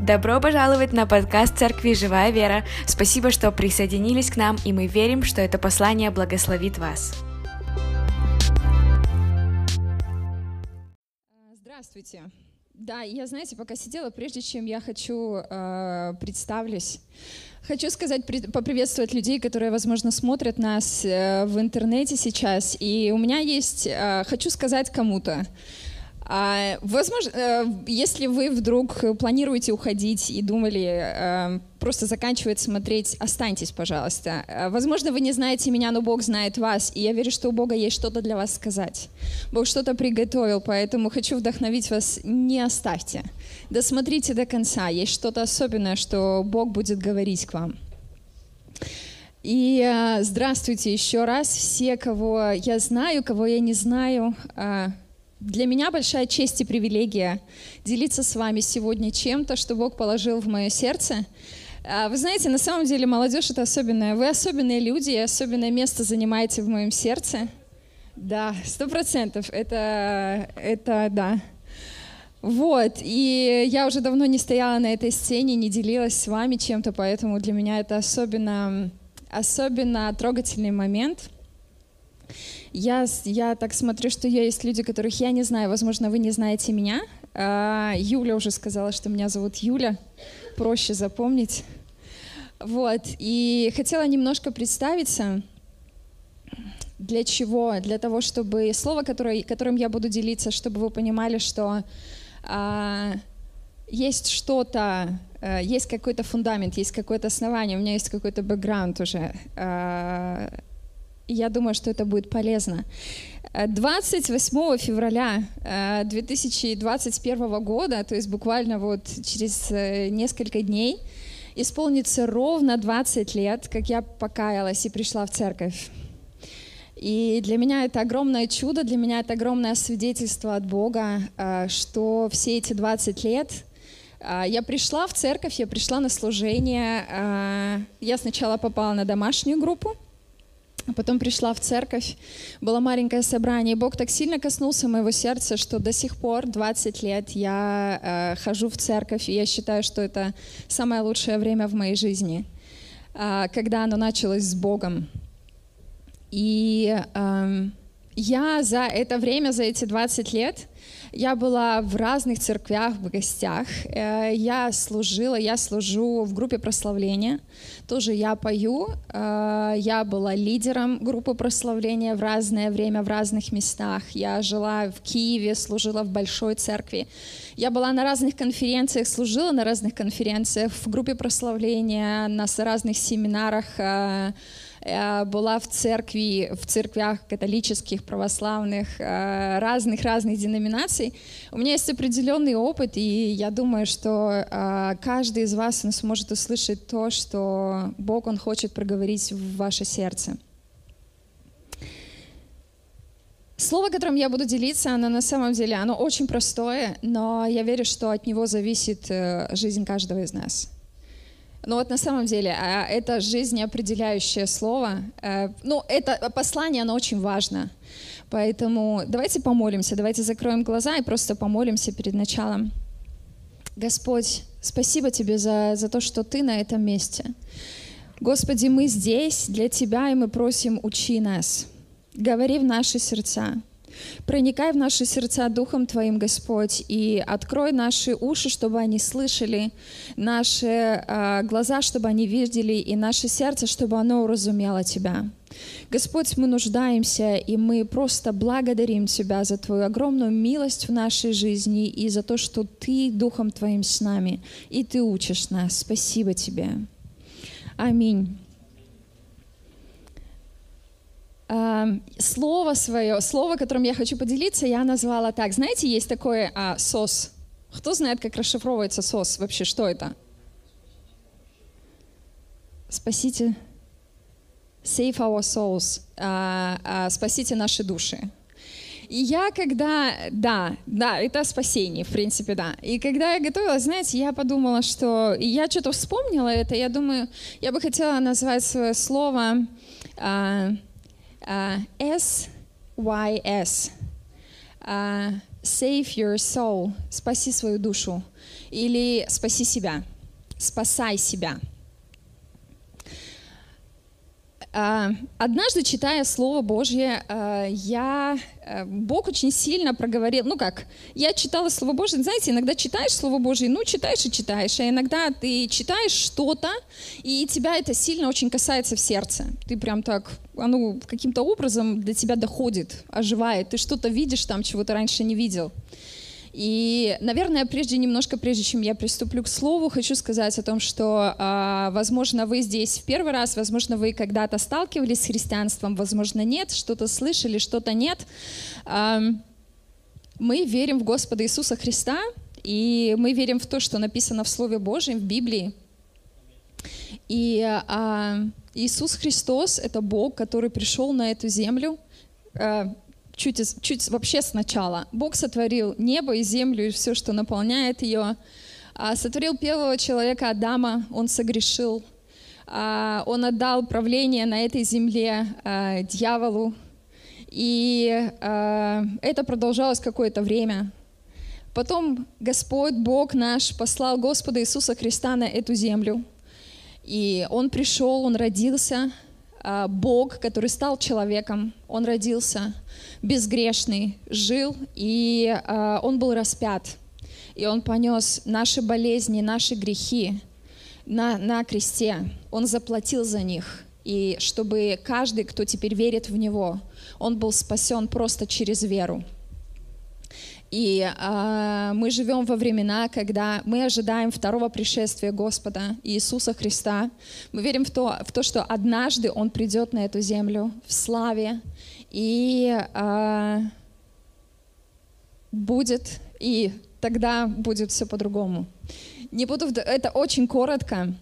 Добро пожаловать на подкаст Церкви «Живая вера». Спасибо, что присоединились к нам, и мы верим, что это послание благословит вас. Здравствуйте. Да, я, знаете, пока сидела, прежде чем я хочу э, представлюсь, хочу сказать, при, поприветствовать людей, которые, возможно, смотрят нас э, в интернете сейчас. И у меня есть, э, хочу сказать кому-то, а, возможно, э, если вы вдруг планируете уходить и думали э, просто заканчивать смотреть, останьтесь, пожалуйста. Э, возможно, вы не знаете меня, но Бог знает вас, и я верю, что у Бога есть что-то для вас сказать. Бог что-то приготовил, поэтому хочу вдохновить вас, не оставьте. Досмотрите до конца, есть что-то особенное, что Бог будет говорить к вам. И здравствуйте еще раз все, кого я знаю, кого я не знаю. Для меня большая честь и привилегия делиться с вами сегодня чем-то, что Бог положил в мое сердце. А, вы знаете, на самом деле молодежь это особенная. Вы особенные люди, и особенное место занимаете в моем сердце. Да, сто процентов. Это, это, да. Вот, и я уже давно не стояла на этой сцене, не делилась с вами чем-то, поэтому для меня это особенно, особенно трогательный момент. Я, я так смотрю, что есть люди, которых я не знаю. Возможно, вы не знаете меня. А, Юля уже сказала, что меня зовут Юля. Проще запомнить. Вот. И хотела немножко представиться. Для чего? Для того, чтобы слово, которое, которым я буду делиться, чтобы вы понимали, что а, есть что-то, а, есть какой-то фундамент, есть какое-то основание, у меня есть какой-то бэкграунд уже. А, я думаю, что это будет полезно. 28 э, февраля 2021 э, года, то есть буквально вот через э, несколько дней, исполнится ровно 20 лет, как я покаялась и пришла в церковь. И для меня это огромное чудо, для меня это огромное свидетельство от Бога, что все эти 20 лет я пришла в церковь, я пришла на служение. Я сначала попала на домашнюю группу, потом пришла в церковь, было маленькое собрание. Бог так сильно коснулся моего сердца, что до сих пор, 20 лет, я э, хожу в церковь, и я считаю, что это самое лучшее время в моей жизни, э, когда оно началось с Богом. И э, я за это время, за эти 20 лет, я была в разных церквях, в гостях. Э, я служила, я служу в группе прославления. Тоже я пою. Э, я была лидером группы прославления в разное время, в разных местах. Я жила в Киеве, служила в большой церкви. Я была на разных конференциях, служила на разных конференциях, в группе прославления, на разных семинарах э, была в церкви, в церквях католических, православных, э, разных-разных деноминаций. У меня есть определенный опыт, и я думаю, что э, каждый из вас он сможет услышать то, что Бог, Он хочет проговорить в ваше сердце. Слово, которым я буду делиться, оно на самом деле, оно очень простое, но я верю, что от него зависит жизнь каждого из нас. Но вот на самом деле а, это жизнеопределяющее слово. Э, ну, это послание, оно очень важно. Поэтому давайте помолимся, давайте закроем глаза и просто помолимся перед началом. Господь, спасибо Тебе за, за то, что Ты на этом месте. Господи, мы здесь для Тебя, и мы просим, учи нас. Говори в наши сердца. Проникай в наши сердца Духом Твоим, Господь, и открой наши уши, чтобы они слышали, наши э, глаза, чтобы они видели, и наше сердце, чтобы оно уразумело Тебя. Господь, мы нуждаемся, и мы просто благодарим Тебя за Твою огромную милость в нашей жизни и за то, что Ты Духом Твоим с нами, и Ты учишь нас. Спасибо Тебе. Аминь слово свое, слово, которым я хочу поделиться, я назвала так. Знаете, есть такое а, сос. Кто знает, как расшифровывается сос? Вообще, что это? Спасите. Save our souls. А, а, спасите наши души. И я когда, да, да, это спасение, в принципе, да. И когда я готовилась, знаете, я подумала, что, и я что-то вспомнила это, я думаю, я бы хотела назвать свое слово а, SYS. save your soul, спаси свою душу, или спаси себя, спасай себя. А, однажды, читая Слово Божье, а, я, э, Бог очень сильно проговорил, ну как, я читала Слово Божье, знаете, иногда читаешь Слово Божье, ну читаешь и читаешь, а иногда ты читаешь что-то, и тебя это сильно очень касается в сердце. Ты прям так, оно каким-то образом до тебя доходит, оживает, ты что-то видишь там, чего ты раньше не видел. И, наверное, прежде немножко, прежде чем я приступлю к слову, хочу сказать о том, что, а, возможно, вы здесь в первый раз, возможно, вы когда-то сталкивались с христианством, возможно, нет, что-то слышали, что-то нет. Мы верим в Господа Иисуса Христа, и мы верим в то, что написано в Слове Божьем, в Библии. И а, Иисус Христос — это Бог, который пришел на эту землю, чуть, чуть вообще сначала. Бог сотворил небо и землю и все, что наполняет ее. А, сотворил первого человека Адама, он согрешил. А, он отдал правление на этой земле а, дьяволу. И это продолжалось какое-то время. Потом Господь, Бог наш, послал Господа Иисуса Христа на эту землю. И Он пришел, Он родился, Бог, который стал человеком, Он родился безгрешный, жил, и а, Он был распят. И Он понес наши болезни, наши грехи на, на кресте. Он заплатил за них. И чтобы каждый, кто теперь верит в Него, он был спасен просто через веру. И э, мы живем во времена, когда мы ожидаем второго пришествия Господа Иисуса Христа. Мы верим в то, в то что однажды Он придет на эту землю в славе и э, будет, и тогда будет все по-другому. Не буду, это очень коротко,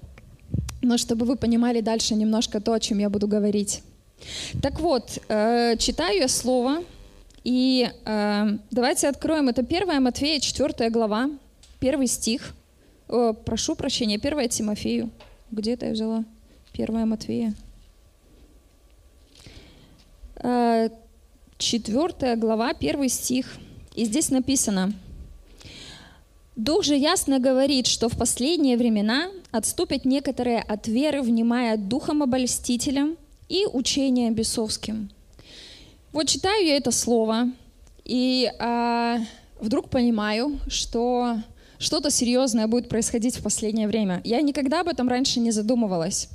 но чтобы вы понимали дальше немножко то, о чем я буду говорить. Так вот, э, читаю я слово, и э, давайте откроем, это 1 Матфея, 4 глава, 1 стих. О, прошу прощения, 1 Тимофею. Где это я взяла? 1 Матфея. Э, 4 глава, 1 стих. И здесь написано, «Дух же ясно говорит, что в последние времена отступят некоторые от веры, внимая духом обольстителям и учением бесовским» Вот читаю я это слово, и а, вдруг понимаю, что что-то серьезное будет происходить в последнее время. Я никогда об этом раньше не задумывалась.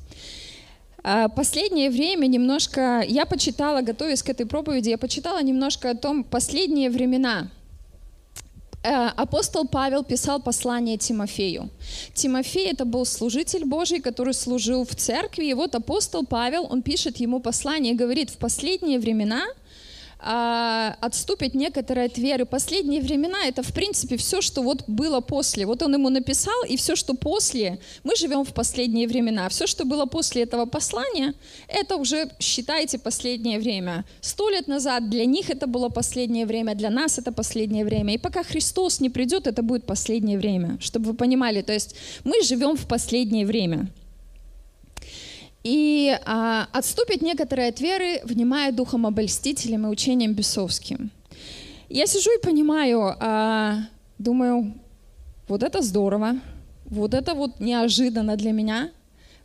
А, последнее время немножко, я почитала, готовясь к этой проповеди, я почитала немножко о том, последние времена. А, апостол Павел писал послание Тимофею. Тимофей это был служитель Божий, который служил в церкви. И вот апостол Павел, он пишет ему послание и говорит, в последние времена – а, отступят некоторые от веры. Последние времена — это, в принципе, все, что вот было после. Вот он ему написал, и все, что после, мы живем в последние времена. Все, что было после этого послания, это уже, считайте, последнее время. Сто лет назад для них это было последнее время, для нас это последнее время. И пока Христос не придет, это будет последнее время, чтобы вы понимали. То есть мы живем в последнее время. И а, отступят некоторые от веры, внимая духом обольстителем и учением бесовским. Я сижу и понимаю, а, думаю, вот это здорово, вот это вот неожиданно для меня.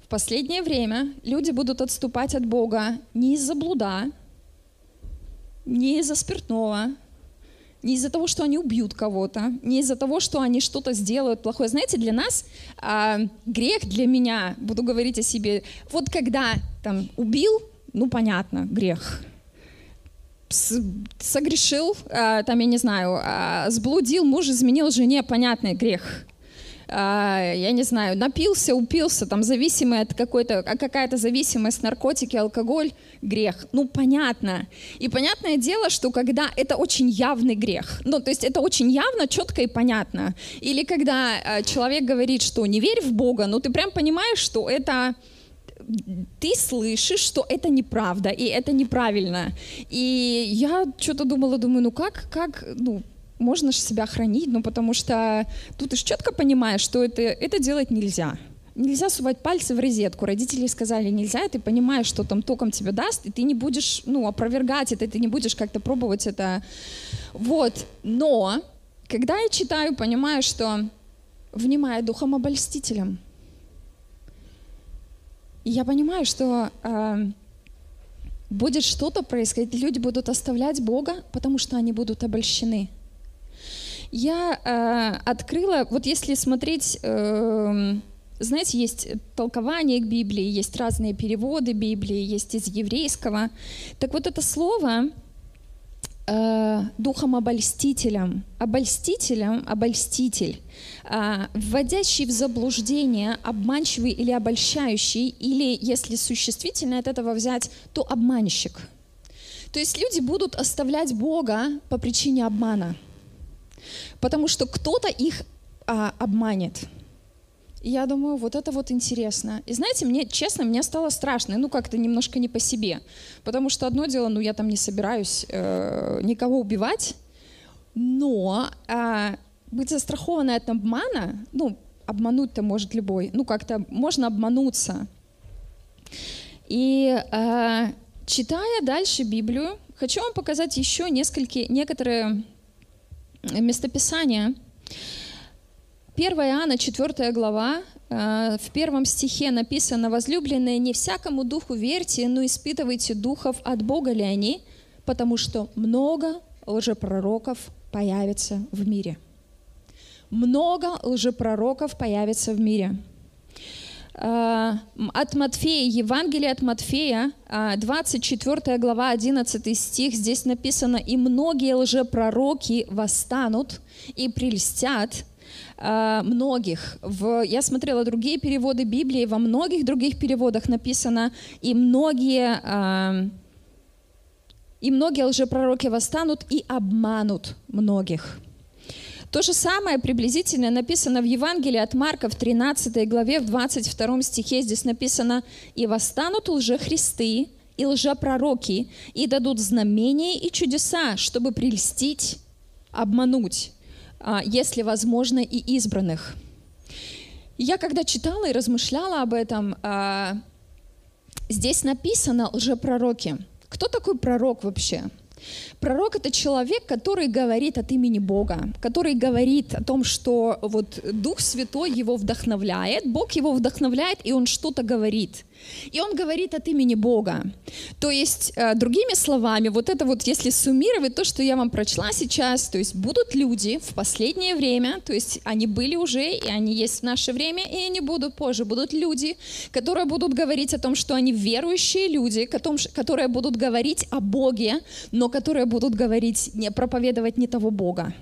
В последнее время люди будут отступать от Бога не из-за блуда, не из-за спиртного, не из-за того, что они убьют кого-то, не из-за того, что они что-то сделают плохое. Знаете, для нас а, грех, для меня, буду говорить о себе, вот когда там убил, ну понятно, грех. Согрешил, а, там, я не знаю, а, сблудил, муж изменил жене, понятный грех. А, я не знаю, напился, упился, там зависимый от какой-то, а какая-то зависимость, наркотики, алкоголь, грех. Ну, понятно. И понятное дело, что когда это очень явный грех, ну, то есть это очень явно, четко и понятно. Или когда э, человек говорит, что не верь в Бога, ну, ты прям понимаешь, что это ты слышишь, что это неправда, и это неправильно. И я что-то думала, думаю, ну как, как, ну, можно же себя хранить, ну потому что тут ты четко понимаешь, что это, это делать нельзя. нельзя сувать пальцы в розетку. Родители сказали, нельзя, и ты понимаешь, что там током тебе даст, и ты не будешь, ну, опровергать это, ты не будешь как-то пробовать это. Вот. Но, когда я читаю, понимаю, что внимая духом обольстителем, я понимаю, что э, будет что-то происходить, люди будут оставлять Бога, потому что они будут обольщены. Я э, открыла, вот если смотреть, э, знаете, есть толкование к Библии, есть разные переводы Библии, есть из еврейского. Так вот это слово э, духом обольстителем, обольстителем, обольститель, э, вводящий в заблуждение, обманчивый или обольщающий, или, если существительное от этого взять, то обманщик. То есть люди будут оставлять Бога по причине обмана, потому что кто-то их а, обманет. И я думаю, вот это вот интересно. И знаете, мне, честно, мне стало страшно, ну как-то немножко не по себе. Потому что одно дело, ну я там не собираюсь э, никого убивать, но э, быть застрахованной от обмана, ну обмануть-то может любой, ну как-то можно обмануться. И э, читая дальше Библию, хочу вам показать еще несколько, некоторые местописания, 1 Иоанна, 4 глава, э, в первом стихе написано, «Возлюбленные, не всякому духу верьте, но испытывайте духов, от Бога ли они, потому что много лжепророков появится в мире». Много лжепророков появится в мире. Э, от Матфея, Евангелие от Матфея, 24 э, глава, 11 стих, здесь написано, «И многие лжепророки восстанут и прельстят, Э, многих. В, я смотрела другие переводы Библии, во многих других переводах написано, и многие, э, и многие лжепророки восстанут и обманут многих. То же самое приблизительно написано в Евангелии от Марка в 13 главе, в 22 стихе. Здесь написано «И восстанут лжехристы и лжепророки, и дадут знамения и чудеса, чтобы прельстить, обмануть, а, если возможно, и избранных. Я когда читала и размышляла об этом, а, здесь написано лжепророки. Кто такой пророк вообще? Пророк — это человек, который говорит от имени Бога, который говорит о том, что вот Дух Святой его вдохновляет, Бог его вдохновляет, и он что-то говорит. И он говорит от имени Бога. То есть, э, другими словами, вот это вот, если суммировать то, что я вам прочла сейчас, то есть будут люди в последнее время, то есть они были уже, и они есть в наше время, и они будут позже. Будут люди, которые будут говорить о том, что они верующие люди, которые будут говорить о Боге, но которые будут говорить, не проповедовать не того Бога.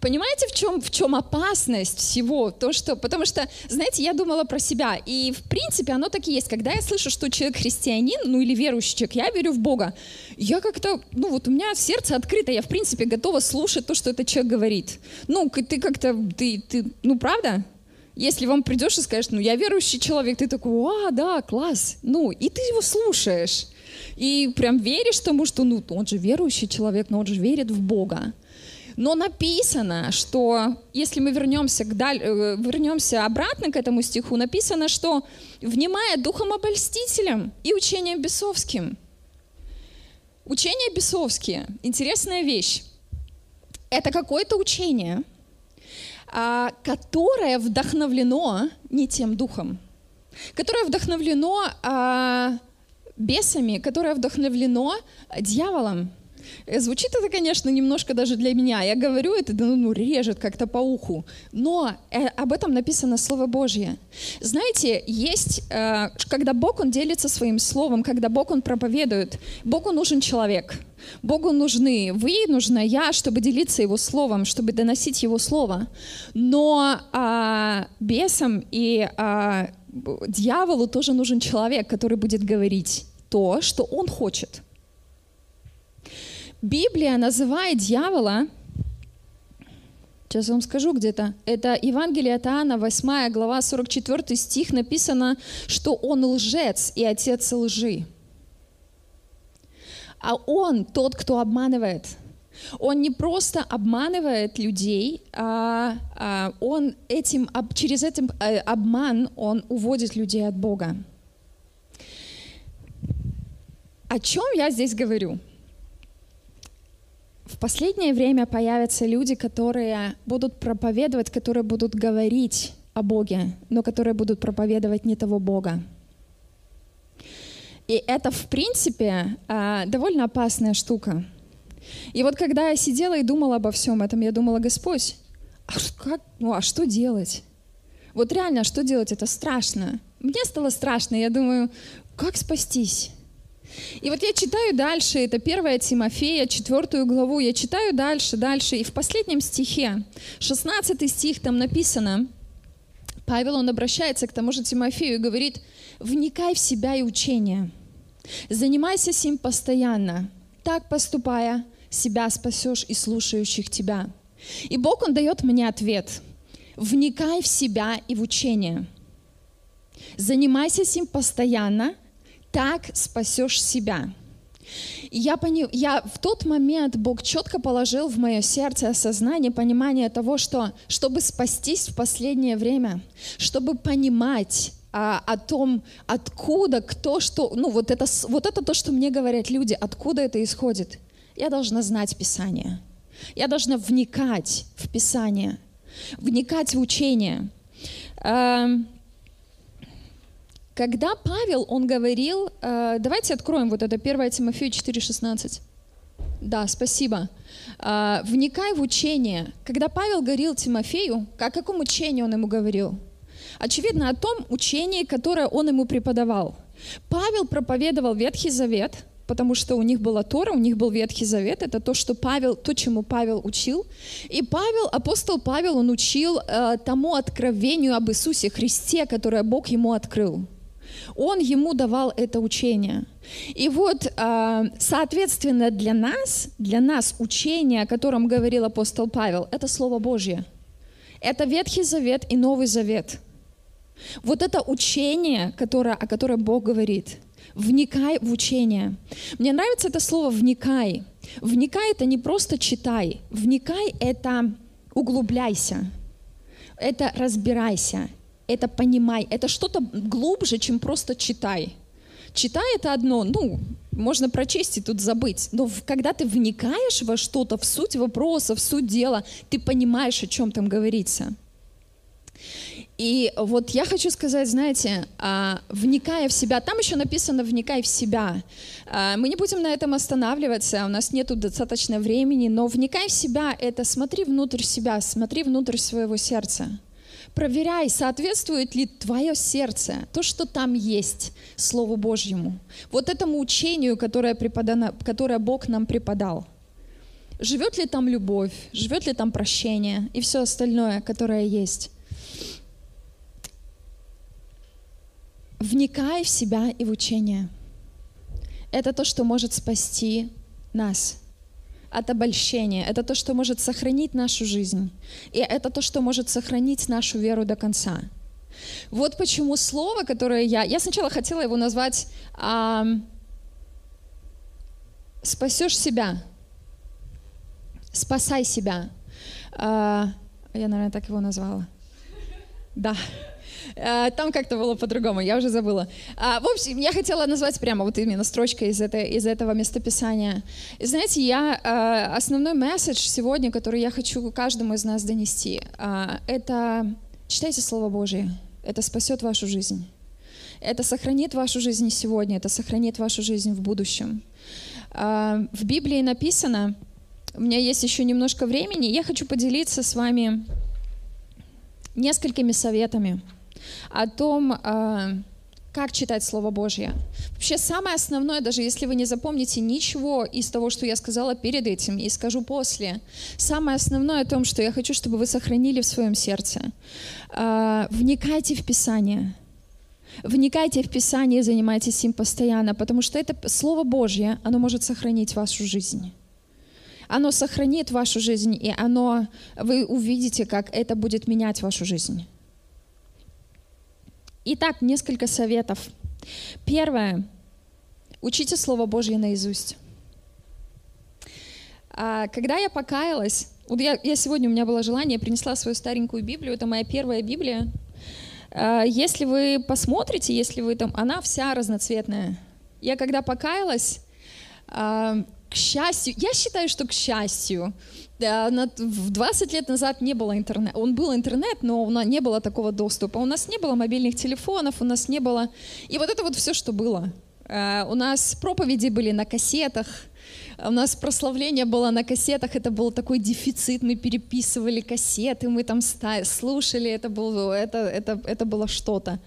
Понимаете, в чем, в чем опасность всего? То, что, потому что, знаете, я думала про себя, и в принципе оно так и есть. Когда я слышу, что человек христианин, ну или верующий человек, я верю в Бога, я как-то, ну вот у меня сердце открыто, я в принципе готова слушать то, что этот человек говорит. Ну, ты как-то, ты, ты, ну правда? Если вам придешь и скажешь, ну я верующий человек, ты такой, а, да, класс, ну, и ты его слушаешь. И прям веришь тому, что, ну, он же верующий человек, но он же верит в Бога. Но написано, что если мы вернемся, к даль... Э, вернемся обратно к этому стиху, написано, что внимая духом обольстителем и учением бесовским. Учение бесовские, интересная вещь. Это какое-то учение, а, которое вдохновлено не тем духом, которое вдохновлено а, бесами, которое вдохновлено дьяволом. Э, звучит это, конечно, немножко даже для меня. Я говорю это, ну, ну режет как-то по уху. Но э, об этом написано Слово Божье. Знаете, есть, э, когда Бог, Он делится своим словом, когда Бог, Он проповедует, Богу нужен человек. Богу нужны вы, нужна я, чтобы делиться Его Словом, чтобы доносить Его Слово. Но а, бесам и а, дьяволу тоже нужен человек, который будет говорить то, что он хочет. Библия называет дьявола, сейчас вам скажу где-то, это Евангелие от Иоанна, 8 глава, 44 стих, написано, что он лжец и отец лжи. А он тот, кто обманывает. Он не просто обманывает людей, а, а он этим, через этот э, обман он уводит людей от Бога. О чем я здесь говорю? В последнее время появятся люди, которые будут проповедовать, которые будут говорить о Боге, но которые будут проповедовать не того Бога. И это, в принципе, а, довольно опасная штука. И вот когда я сидела и думала обо всем этом, я думала, Господь, а, как, ну, а что делать? Вот реально, что делать? Это страшно. Мне стало страшно. Я думаю, как спастись? И вот я читаю дальше, это 1 Тимофея, 4 главу, я читаю дальше, дальше, и в последнем стихе, 16 стих, там написано, Павел, он обращается к тому же Тимофею и говорит, «Вникай в себя и учение, Занимайся сим постоянно. Так поступая, себя спасешь и слушающих тебя. И Бог, Он дает мне ответ. Вникай в себя и в учение. Занимайся сим постоянно, так спасешь себя. Я, пони... я в тот момент Бог четко положил в мое сердце осознание, понимание того, что чтобы спастись в последнее время, чтобы понимать, а, о том, откуда, кто, что, ну вот это, вот это то, что мне говорят люди, откуда это исходит. Я должна знать Писание. Я должна вникать в Писание, вникать в учение. Когда Павел, он говорил, э, давайте откроем вот это 1 Тимофею 4,16. Да, спасибо. Э, вникай в учение. Когда Павел говорил Тимофею, о каком учении он ему говорил? Очевидно, о том учении, которое он ему преподавал. Павел проповедовал Ветхий Завет, потому что у них была Тора, у них был Ветхий Завет, это то, что Павел, то, чему Павел учил. И Павел, апостол Павел, он учил э, тому откровению об Иисусе Христе, которое Бог ему открыл. Он ему давал это учение. И вот, э, соответственно, для нас, для нас учение, о котором говорил апостол Павел, это Слово Божье. Это Ветхий Завет и Новый Завет – вот это учение, которое, о котором Бог говорит. Вникай в учение. Мне нравится это слово «вникай». Вникай — это не просто читай. Вникай — это углубляйся. Это разбирайся. Это понимай. Это что-то глубже, чем просто читай. Читай — это одно, ну, можно прочесть и тут забыть. Но когда ты вникаешь во что-то, в суть вопроса, в суть дела, ты понимаешь, о чем там говорится. И вот я хочу сказать, знаете, а, вникая в себя, там еще написано «вникай в себя». А, мы не будем на этом останавливаться, у нас нет достаточно времени, но вникай в себя — это смотри внутрь себя, смотри внутрь своего сердца. Проверяй, соответствует ли твое сердце, то, что там есть, Слову Божьему, вот этому учению, которое, преподано, которое Бог нам преподал. Живет ли там любовь, живет ли там прощение и все остальное, которое есть. Вникай в себя и в учение. Это то, что может спасти нас от обольщения. Это то, что может сохранить нашу жизнь. И это то, что может сохранить нашу веру до конца. Вот почему слово, которое я... Я сначала хотела его назвать а, «спасешь себя», «спасай себя». А, я, наверное, так его назвала. Да. Э, там как-то было по-другому, я уже забыла. А, в общем, я хотела назвать прямо вот именно строчкой из, этой, из этого местописания. И знаете, я, э, основной месседж сегодня, который я хочу каждому из нас донести, а, это читайте Слово Божие. Это спасет вашу жизнь. Это сохранит вашу жизнь сегодня, это сохранит вашу жизнь в будущем. В Библии написано, у меня есть еще немножко времени, я хочу поделиться с вами несколькими советами о том, а, как читать Слово Божье. Вообще самое основное, даже если вы не запомните ничего из того, что я сказала перед этим и скажу после, самое основное о том, что я хочу, чтобы вы сохранили в своем сердце. А, вникайте в Писание. Вникайте в Писание, занимайтесь им постоянно, потому что это Слово Божье, оно может сохранить вашу жизнь. Оно сохранит вашу жизнь, и оно, вы увидите, как это будет менять вашу жизнь. Итак, несколько советов. Первое. Учите Слово Божье наизусть. А, когда я покаялась, вот я, я сегодня у меня было желание, я принесла свою старенькую Библию, это моя первая Библия. А, если вы посмотрите, если вы там, она вся разноцветная. Я когда покаялась, а, к счастью, я считаю, что к счастью, в 20 лет назад не было интернета. Он был интернет, но у нас не было такого доступа. У нас не было мобильных телефонов, у нас не было... И вот это вот все, что было. А, у нас проповеди были на кассетах, у нас прославление было на кассетах, это был такой дефицит, мы переписывали кассеты, мы там слушали, это, было, это, это, это было что-то.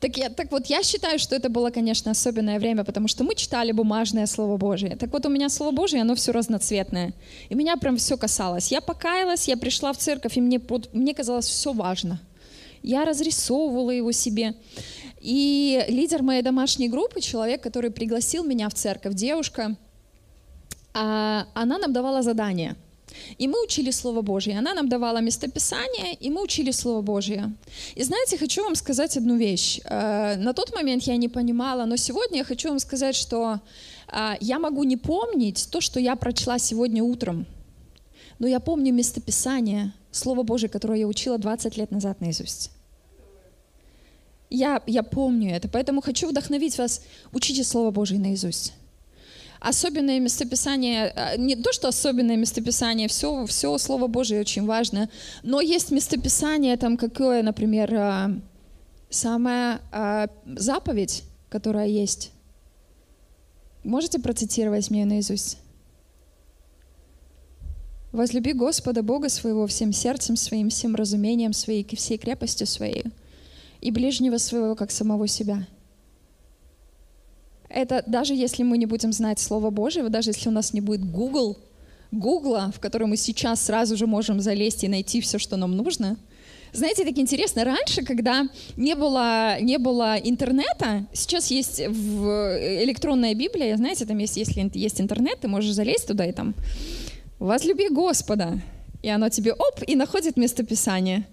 Так, я, так вот, я считаю, что это было, конечно, особенное время, потому что мы читали бумажное Слово Божие. Так вот, у меня Слово Божие, оно все разноцветное. И меня прям все касалось. Я покаялась, я пришла в церковь, и мне, мне казалось все важно. Я разрисовывала его себе. И лидер моей домашней группы, человек, который пригласил меня в церковь, девушка, а, она нам давала задание. И мы учили Слово Божье. Она нам давала местописание, и мы учили Слово Божье. И знаете, хочу вам сказать одну вещь. Э, на тот момент я не понимала, но сегодня я хочу вам сказать, что э, я могу не помнить то, что я прочла сегодня утром, но я помню местописание, Слово Божье, которое я учила 20 лет назад наизусть. Я, я помню это, поэтому хочу вдохновить вас, учите Слово Божье наизусть особенное местописание, э, не то, что особенное местописание, все, все Слово Божие очень важно, но есть местописание, там какое, например, э, самая э, заповедь, которая есть. Можете процитировать мне наизусть? Возлюби Господа Бога своего всем сердцем своим, всем разумением своей, всей крепостью своей, и ближнего своего, как самого себя это даже если мы не будем знать Слово Божие, даже если у нас не будет Google, Гугла, в который мы сейчас сразу же можем залезть и найти все, что нам нужно. Знаете, так интересно, раньше, когда не было, не было интернета, сейчас есть в электронная Библия, знаете, там есть, если есть интернет, ты можешь залезть туда и там «Возлюби Господа», и оно тебе оп, и находит местописание.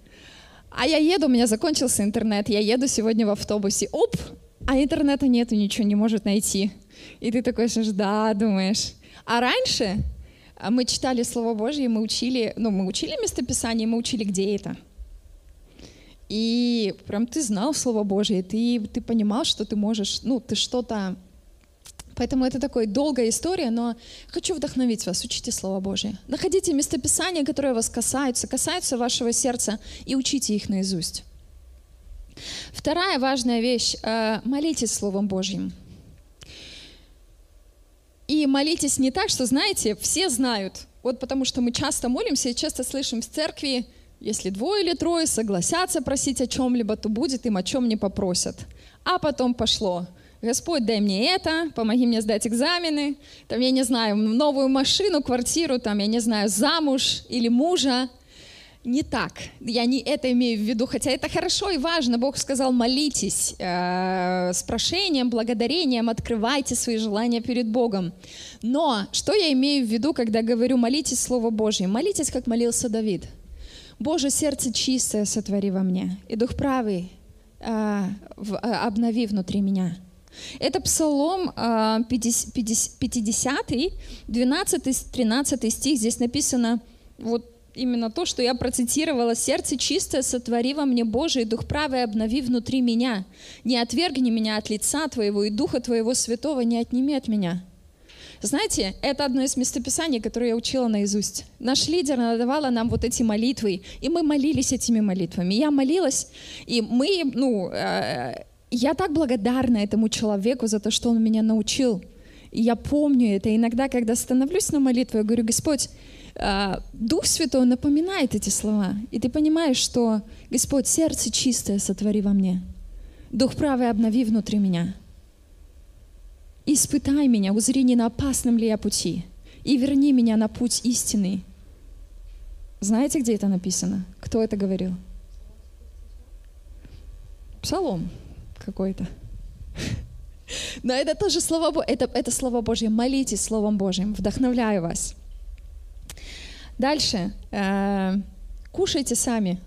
А я еду, у меня закончился интернет, я еду сегодня в автобусе, оп, а интернета нету, ничего не может найти. И ты такой же, да, думаешь. А раньше а, мы читали Слово Божье, мы учили, ну, мы учили местописание, мы учили, где это. И прям ты знал Слово Божье, ты, ты понимал, что ты можешь, ну, ты что-то... Поэтому это такая долгая история, но хочу вдохновить вас, учите Слово Божье. Находите местописания, которые вас касаются, касаются вашего сердца, и учите их наизусть. Вторая важная вещь э, – молитесь Словом Божьим. И молитесь не так, что, знаете, все знают. Вот потому что мы часто молимся и часто слышим в церкви, если двое или трое согласятся просить о чем-либо, то будет им о чем не попросят. А потом пошло. Господь, дай мне это, помоги мне сдать экзамены, там, я не знаю, новую машину, квартиру, там, я не знаю, замуж или мужа – не так. Я не это имею в виду, хотя это хорошо и важно. Бог сказал, молитесь э, с прошением, благодарением, открывайте свои желания перед Богом. Но что я имею в виду, когда говорю молитесь Слово Божье? Молитесь, как молился Давид. Боже, сердце чистое сотвори во мне, и дух правый э, в, э, обнови внутри меня. Это Псалом 50, 50 12-13 стих. Здесь написано, вот именно то, что я процитировала. «Сердце чистое сотвори во мне, Божий, Дух правый обнови внутри меня. Не отвергни меня от лица Твоего, и Духа Твоего Святого не отними от меня». Знаете, это одно из местописаний, которое я учила наизусть. Наш лидер надавала нам вот эти молитвы, и мы молились этими молитвами. Я молилась, и мы, ну, э, я так благодарна этому человеку за то, что он меня научил. И я помню это. Иногда, когда становлюсь на молитву, я говорю, Господь, Дух Святой напоминает эти слова, и ты понимаешь, что Господь, сердце чистое сотвори во мне, Дух правый обнови внутри меня. Испытай меня, узри, не на опасном ли я пути, и верни меня на путь истины. Знаете, где это написано? Кто это говорил? Псалом какой-то. Но это тоже Слово Божье, это, это Слово Божье. Молитесь Словом Божьим. Вдохновляю вас. Дальше. Э, кушайте сами.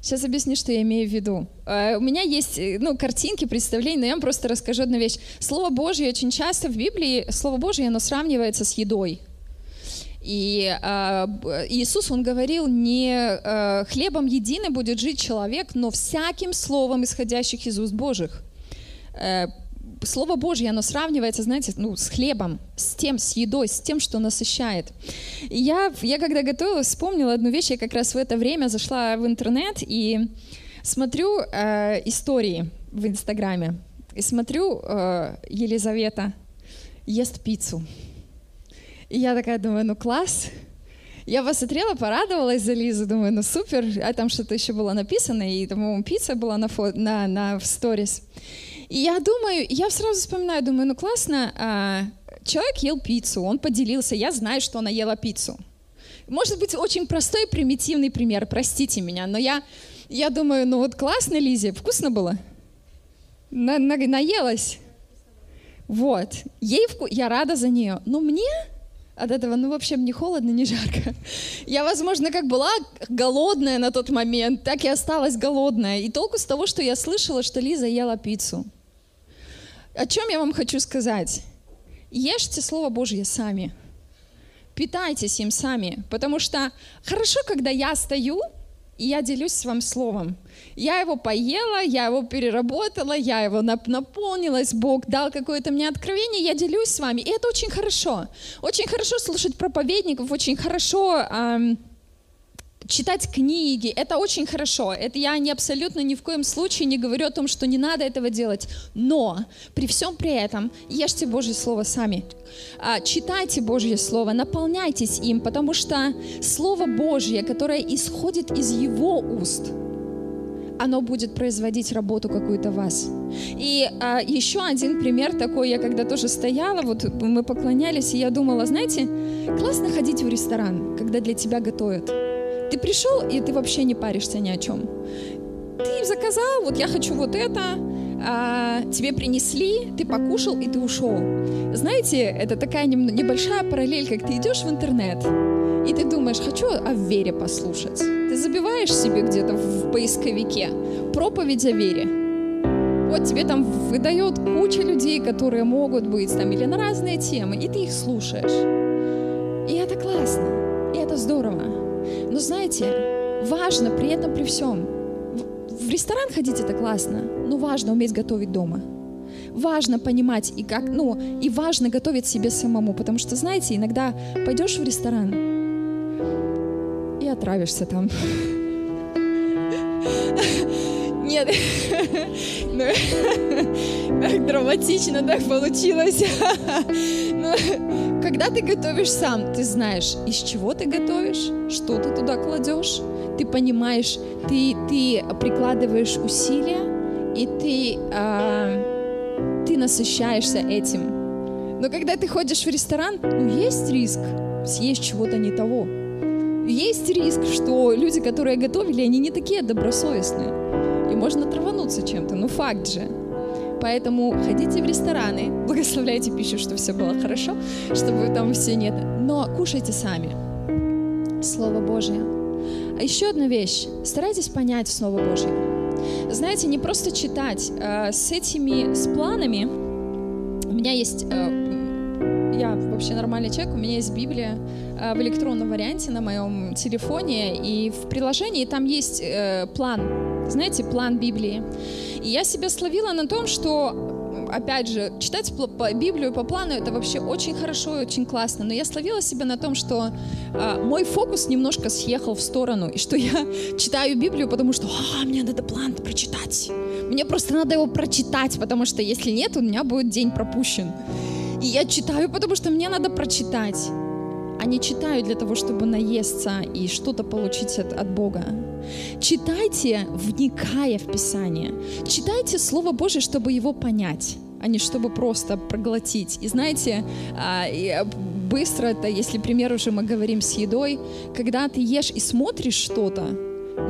Сейчас объясню, что я имею в виду. Uh, у меня есть э, ну, картинки, представления, но я вам просто расскажу одну вещь. Слово Божье очень часто в Библии, Слово Божье, оно сравнивается с едой. И э, Иисус, Он говорил, не э, хлебом единый будет жить человек, но всяким словом, исходящих из уст Божьих. Э, Слово Божье, оно сравнивается, знаете, ну, с хлебом, с тем, с едой, с тем, что насыщает. И я, я когда готовилась, вспомнила одну вещь, я как раз в это время зашла в интернет и смотрю э, истории в Инстаграме. И смотрю, э, Елизавета ест пиццу. И я такая думаю, ну класс. Я посмотрела, порадовалась за Лизу, думаю, ну супер. А там что-то еще было написано, и, по-моему, пицца была на, фо- на, на в сторис. Я думаю, я сразу вспоминаю, думаю, ну классно, а, человек ел пиццу, он поделился, я знаю, что она ела пиццу. Может быть, очень простой, примитивный пример, простите меня, но я, я думаю, ну вот классно, Лизе, вкусно было? На, на, наелась? Вот. Ей вку... Я рада за нее. Но мне от этого, ну, вообще, мне холодно, не жарко. Я, возможно, как была голодная на тот момент, так и осталась голодная. И толку с того, что я слышала, что Лиза ела пиццу. О чем я вам хочу сказать? Ешьте Слово Божье сами. Питайтесь им сами. Потому что хорошо, когда я стою и я делюсь с вами словом. Я его поела, я его переработала, я его наполнилась, Бог дал какое-то мне откровение, я делюсь с вами. И это очень хорошо. Очень хорошо слушать проповедников, очень хорошо эм, читать книги, это очень хорошо. Это я не абсолютно ни в коем случае не говорю о том, что не надо этого делать. Но при всем при этом ешьте Божье Слово сами. А, читайте Божье Слово, наполняйтесь им, потому что Слово Божье, которое исходит из Его уст, оно будет производить работу какую-то вас. И а, еще один пример такой, я когда тоже стояла, вот мы поклонялись, и я думала, знаете, классно ходить в ресторан, когда для тебя готовят. Ты пришел, и ты вообще не паришься ни о чем. Ты заказал, вот я хочу вот это, а, тебе принесли, ты покушал, и ты ушел. Знаете, это такая небольшая параллель, как ты идешь в интернет, и ты думаешь, хочу о вере послушать. Ты забиваешь себе где-то в поисковике проповедь о вере. Вот тебе там выдает куча людей, которые могут быть там или на разные темы, и ты их слушаешь. И это классно, и это здорово. Но знаете, важно при этом, при всем, в ресторан ходить это классно, но важно уметь готовить дома. Важно понимать и как, ну, и важно готовить себе самому, потому что, знаете, иногда пойдешь в ресторан и отравишься там. Нет, ну, так драматично так получилось. Когда ты готовишь сам, ты знаешь, из чего ты готовишь, что ты туда кладешь, ты понимаешь, ты, ты прикладываешь усилия, и ты, э, ты насыщаешься этим. Но когда ты ходишь в ресторан, ну, есть риск съесть чего-то не того. Есть риск, что люди, которые готовили, они не такие добросовестные и можно травануться чем-то, ну факт же. Поэтому ходите в рестораны, благословляйте пищу, чтобы все было хорошо, чтобы там все нет. Но кушайте сами. Слово Божье. А еще одна вещь. Старайтесь понять Слово Божье. Знаете, не просто читать. А с этими, с планами, у меня есть э, я вообще нормальный человек, у меня есть Библия э, в электронном варианте на моем телефоне, и в приложении там есть э, план знаете, план Библии. И я себя словила на том, что, опять же, читать Библию по плану это вообще очень хорошо и очень классно. Но я словила себя на том, что а, мой фокус немножко съехал в сторону, и что я читаю Библию, потому что а, мне надо план прочитать. Мне просто надо его прочитать, потому что если нет, у меня будет день пропущен. И я читаю, потому что мне надо прочитать а не читаю для того, чтобы наесться и что-то получить от, от Бога. Читайте, вникая в Писание. Читайте Слово Божье, чтобы его понять а не чтобы просто проглотить. И знаете, а, а, быстро это, если пример уже мы говорим с едой, когда ты ешь и смотришь что-то,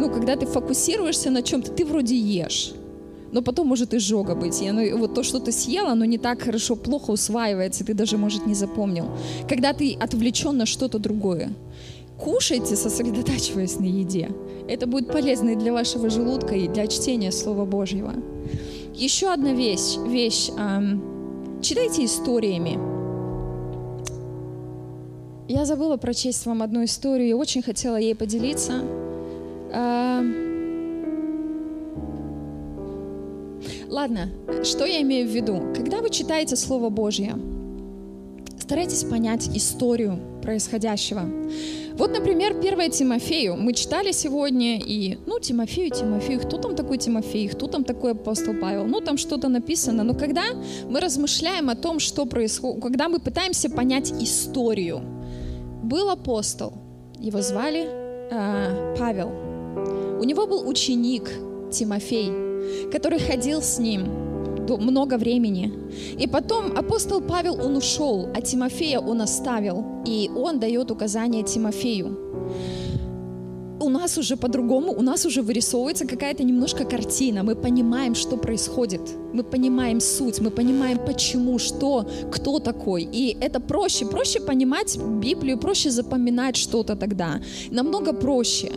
ну, когда ты фокусируешься на чем-то, ты вроде ешь, но потом может изжога быть. И оно, вот то, что ты съел, оно не так хорошо, плохо усваивается, ты даже, может, не запомнил. Когда ты отвлечен на что-то другое. Кушайте, сосредотачиваясь на еде. Это будет полезно и для вашего желудка, и для чтения Слова Божьего. Еще одна вещь. вещь эм, читайте историями. Я забыла прочесть вам одну историю и очень хотела ей поделиться. Эм, ладно, что я имею в виду? Когда вы читаете Слово Божье, старайтесь понять историю происходящего. Вот, например, 1 Тимофею. Мы читали сегодня, и, ну, Тимофею, Тимофею, кто там такой Тимофей, кто там такой апостол Павел, ну, там что-то написано. Но когда мы размышляем о том, что происходит, когда мы пытаемся понять историю, был апостол, его звали э, Павел. У него был ученик Тимофей, который ходил с ним, много времени. И потом апостол Павел, он ушел, а Тимофея он оставил. И он дает указания Тимофею у нас уже по-другому, у нас уже вырисовывается какая-то немножко картина. Мы понимаем, что происходит. Мы понимаем суть, мы понимаем, почему, что, кто такой. И это проще. Проще понимать Библию, проще запоминать что-то тогда. Намного проще.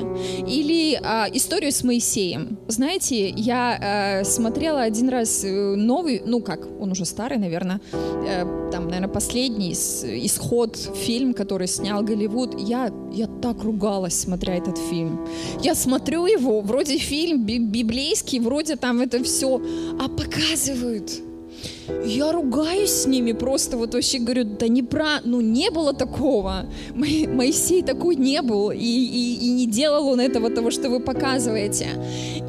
Или а, историю с Моисеем. Знаете, я а, смотрела один раз э, новый, ну как, он уже старый, наверное, э, там, наверное, последний исход фильм, который снял Голливуд. Я, я так ругалась, смотря этот фильм фильм. Я смотрю его, вроде фильм библейский, вроде там это все, а показывают я ругаюсь с ними просто, вот вообще говорю, да не про, ну не было такого. Моисей такой не был, и, и, и не делал он этого, того, что вы показываете.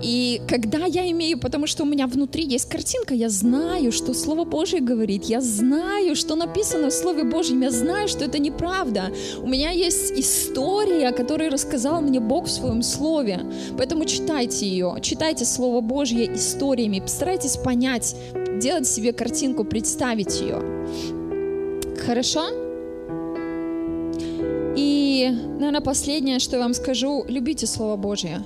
И когда я имею, потому что у меня внутри есть картинка, я знаю, что Слово Божье говорит, я знаю, что написано в Слове Божьем, я знаю, что это неправда. У меня есть история, которую рассказал мне Бог в своем Слове. Поэтому читайте ее, читайте Слово Божье историями, постарайтесь понять, делать себе картинку, представить ее. Хорошо? И, наверное, последнее, что я вам скажу, любите Слово Божье.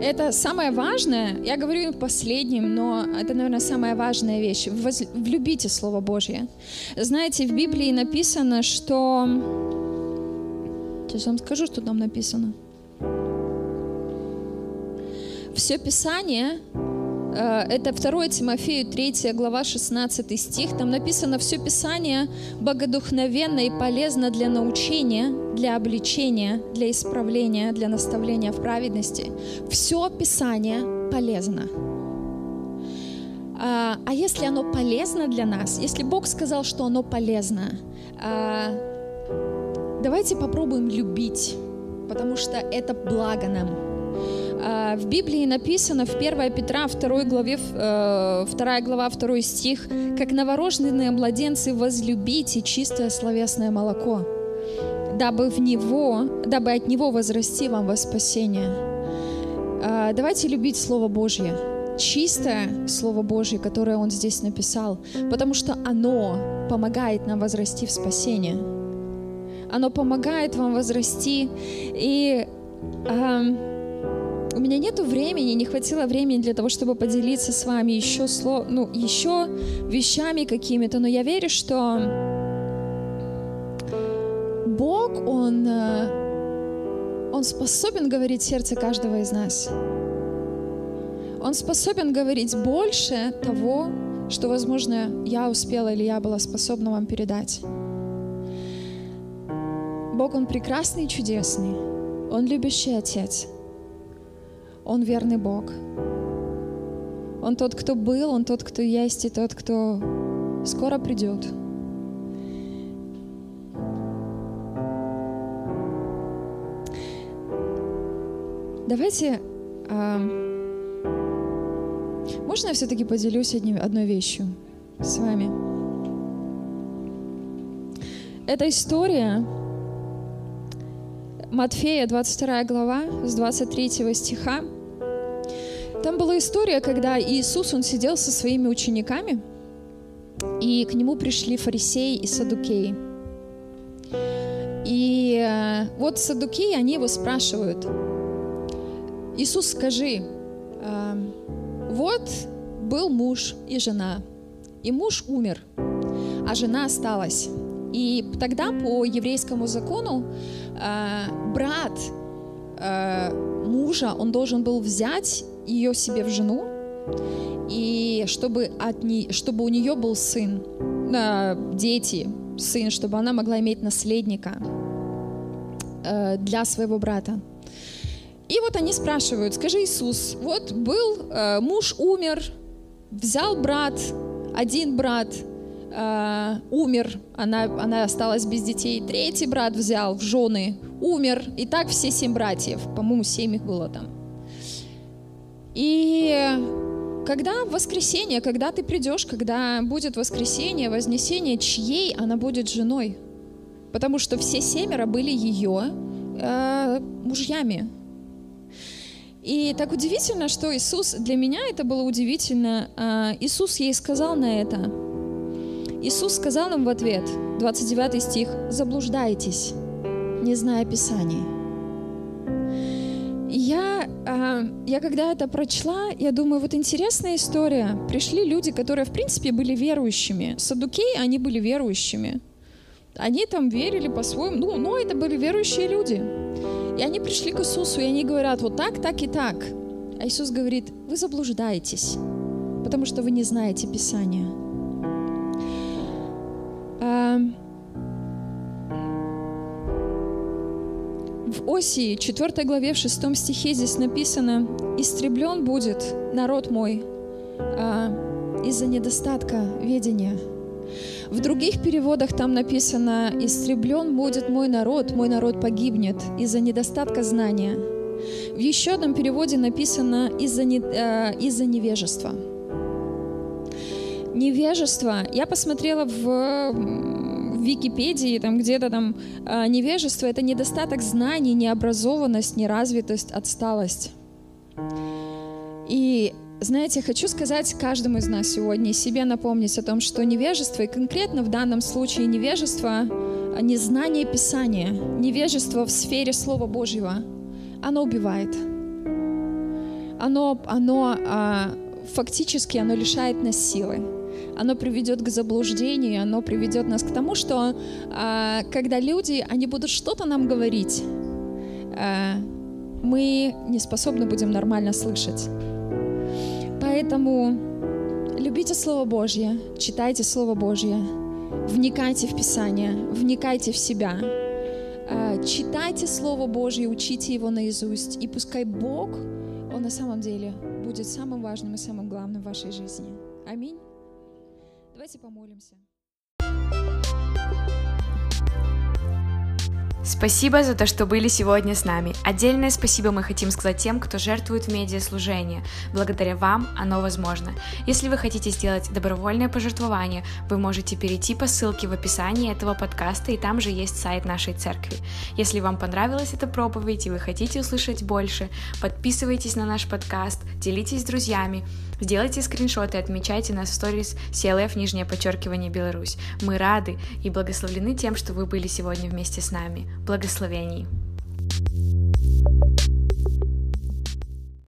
Это самое важное, я говорю последним, но это, наверное, самая важная вещь. Воз... Влюбите Слово Божье. Знаете, в Библии написано, что... Сейчас вам скажу, что там написано. Все Писание это 2 Тимофею 3 глава 16 стих. Там написано «Все Писание богодухновенно и полезно для научения, для обличения, для исправления, для наставления в праведности». Все Писание полезно. А, а если оно полезно для нас, если Бог сказал, что оно полезно, а, давайте попробуем любить, потому что это благо нам. А, в Библии написано в 1 Петра 2 главе, 2 э, глава 2 стих, «Как новорожденные младенцы возлюбите чистое словесное молоко, дабы, в него, дабы от него возрасти вам во спасение». А, давайте любить Слово Божье, чистое Слово Божье, которое Он здесь написал, потому что оно помогает нам возрасти в спасение. Оно помогает вам возрасти. И э, у меня нету времени, не хватило времени для того, чтобы поделиться с вами еще, слов, ну, еще вещами какими-то, но я верю, что Бог, Он, э, Он способен говорить сердце каждого из нас. Он способен говорить больше того, что, возможно, я успела или я была способна вам передать. Бог, Он прекрасный и чудесный. Он любящий Отец — он верный Бог. Он тот, кто был, Он тот, кто есть, и тот, кто скоро придет. Давайте, а, можно я все-таки поделюсь одним, одной вещью с вами? Эта история Матфея, 22 глава, с 23 стиха, там была история, когда Иисус, он сидел со своими учениками, и к нему пришли фарисеи и садукеи. И э, вот садукеи, они его спрашивают, Иисус, скажи, э, вот был муж и жена, и муж умер, а жена осталась. И тогда по еврейскому закону э, брат мужа, он должен был взять ее себе в жену, и чтобы, от не, чтобы у нее был сын, э, дети, сын, чтобы она могла иметь наследника э, для своего брата. И вот они спрашивают, скажи, Иисус, вот был, э, муж умер, взял брат, один брат э, умер, она, она осталась без детей, третий брат взял в жены, умер, и так все семь братьев, по-моему, семь их было там. И когда воскресенье, когда ты придешь, когда будет воскресенье, вознесение, чьей она будет женой? Потому что все семеро были ее э, мужьями. И так удивительно, что Иисус, для меня это было удивительно, э, Иисус ей сказал на это. Иисус сказал им в ответ, 29 стих, «Заблуждаетесь, не зная Писаний». Я, э, я когда это прочла, я думаю, вот интересная история. Пришли люди, которые, в принципе, были верующими. Садукеи, они были верующими. Они там верили по-своему. Ну, но это были верующие люди. И они пришли к Иисусу, и они говорят, вот так, так и так. А Иисус говорит, вы заблуждаетесь, потому что вы не знаете Писания. В Осии, 4 главе, в 6 стихе здесь написано, «Истреблен будет народ мой а, из-за недостатка ведения». В других переводах там написано «Истреблен будет мой народ, мой народ погибнет из-за недостатка знания». В еще одном переводе написано «из-за не, э, из невежества». Невежество. Я посмотрела в Википедии, там где-то там э, невежество — это недостаток знаний, необразованность, неразвитость, отсталость. И знаете, хочу сказать каждому из нас сегодня себе напомнить о том, что невежество, и конкретно в данном случае невежество, а незнание Писания, невежество в сфере Слова Божьего, оно убивает. Оно, оно а, фактически оно лишает нас силы оно приведет к заблуждению, оно приведет нас к тому, что а, когда люди, они будут что-то нам говорить, а, мы не способны будем нормально слышать. Поэтому любите Слово Божье, читайте Слово Божье, вникайте в Писание, вникайте в себя, а, читайте Слово Божье, учите его наизусть, и пускай Бог, Он на самом деле будет самым важным и самым главным в вашей жизни. Аминь. Давайте помолимся. Спасибо за то, что были сегодня с нами. Отдельное спасибо мы хотим сказать тем, кто жертвует в медиаслужение. Благодаря вам оно возможно. Если вы хотите сделать добровольное пожертвование, вы можете перейти по ссылке в описании этого подкаста, и там же есть сайт нашей церкви. Если вам понравилась эта проповедь и вы хотите услышать больше, подписывайтесь на наш подкаст, делитесь с друзьями, сделайте скриншоты и отмечайте нас в сторис CLF нижнее подчеркивание Беларусь. Мы рады и благословлены тем, что вы были сегодня вместе с нами благословений. thank you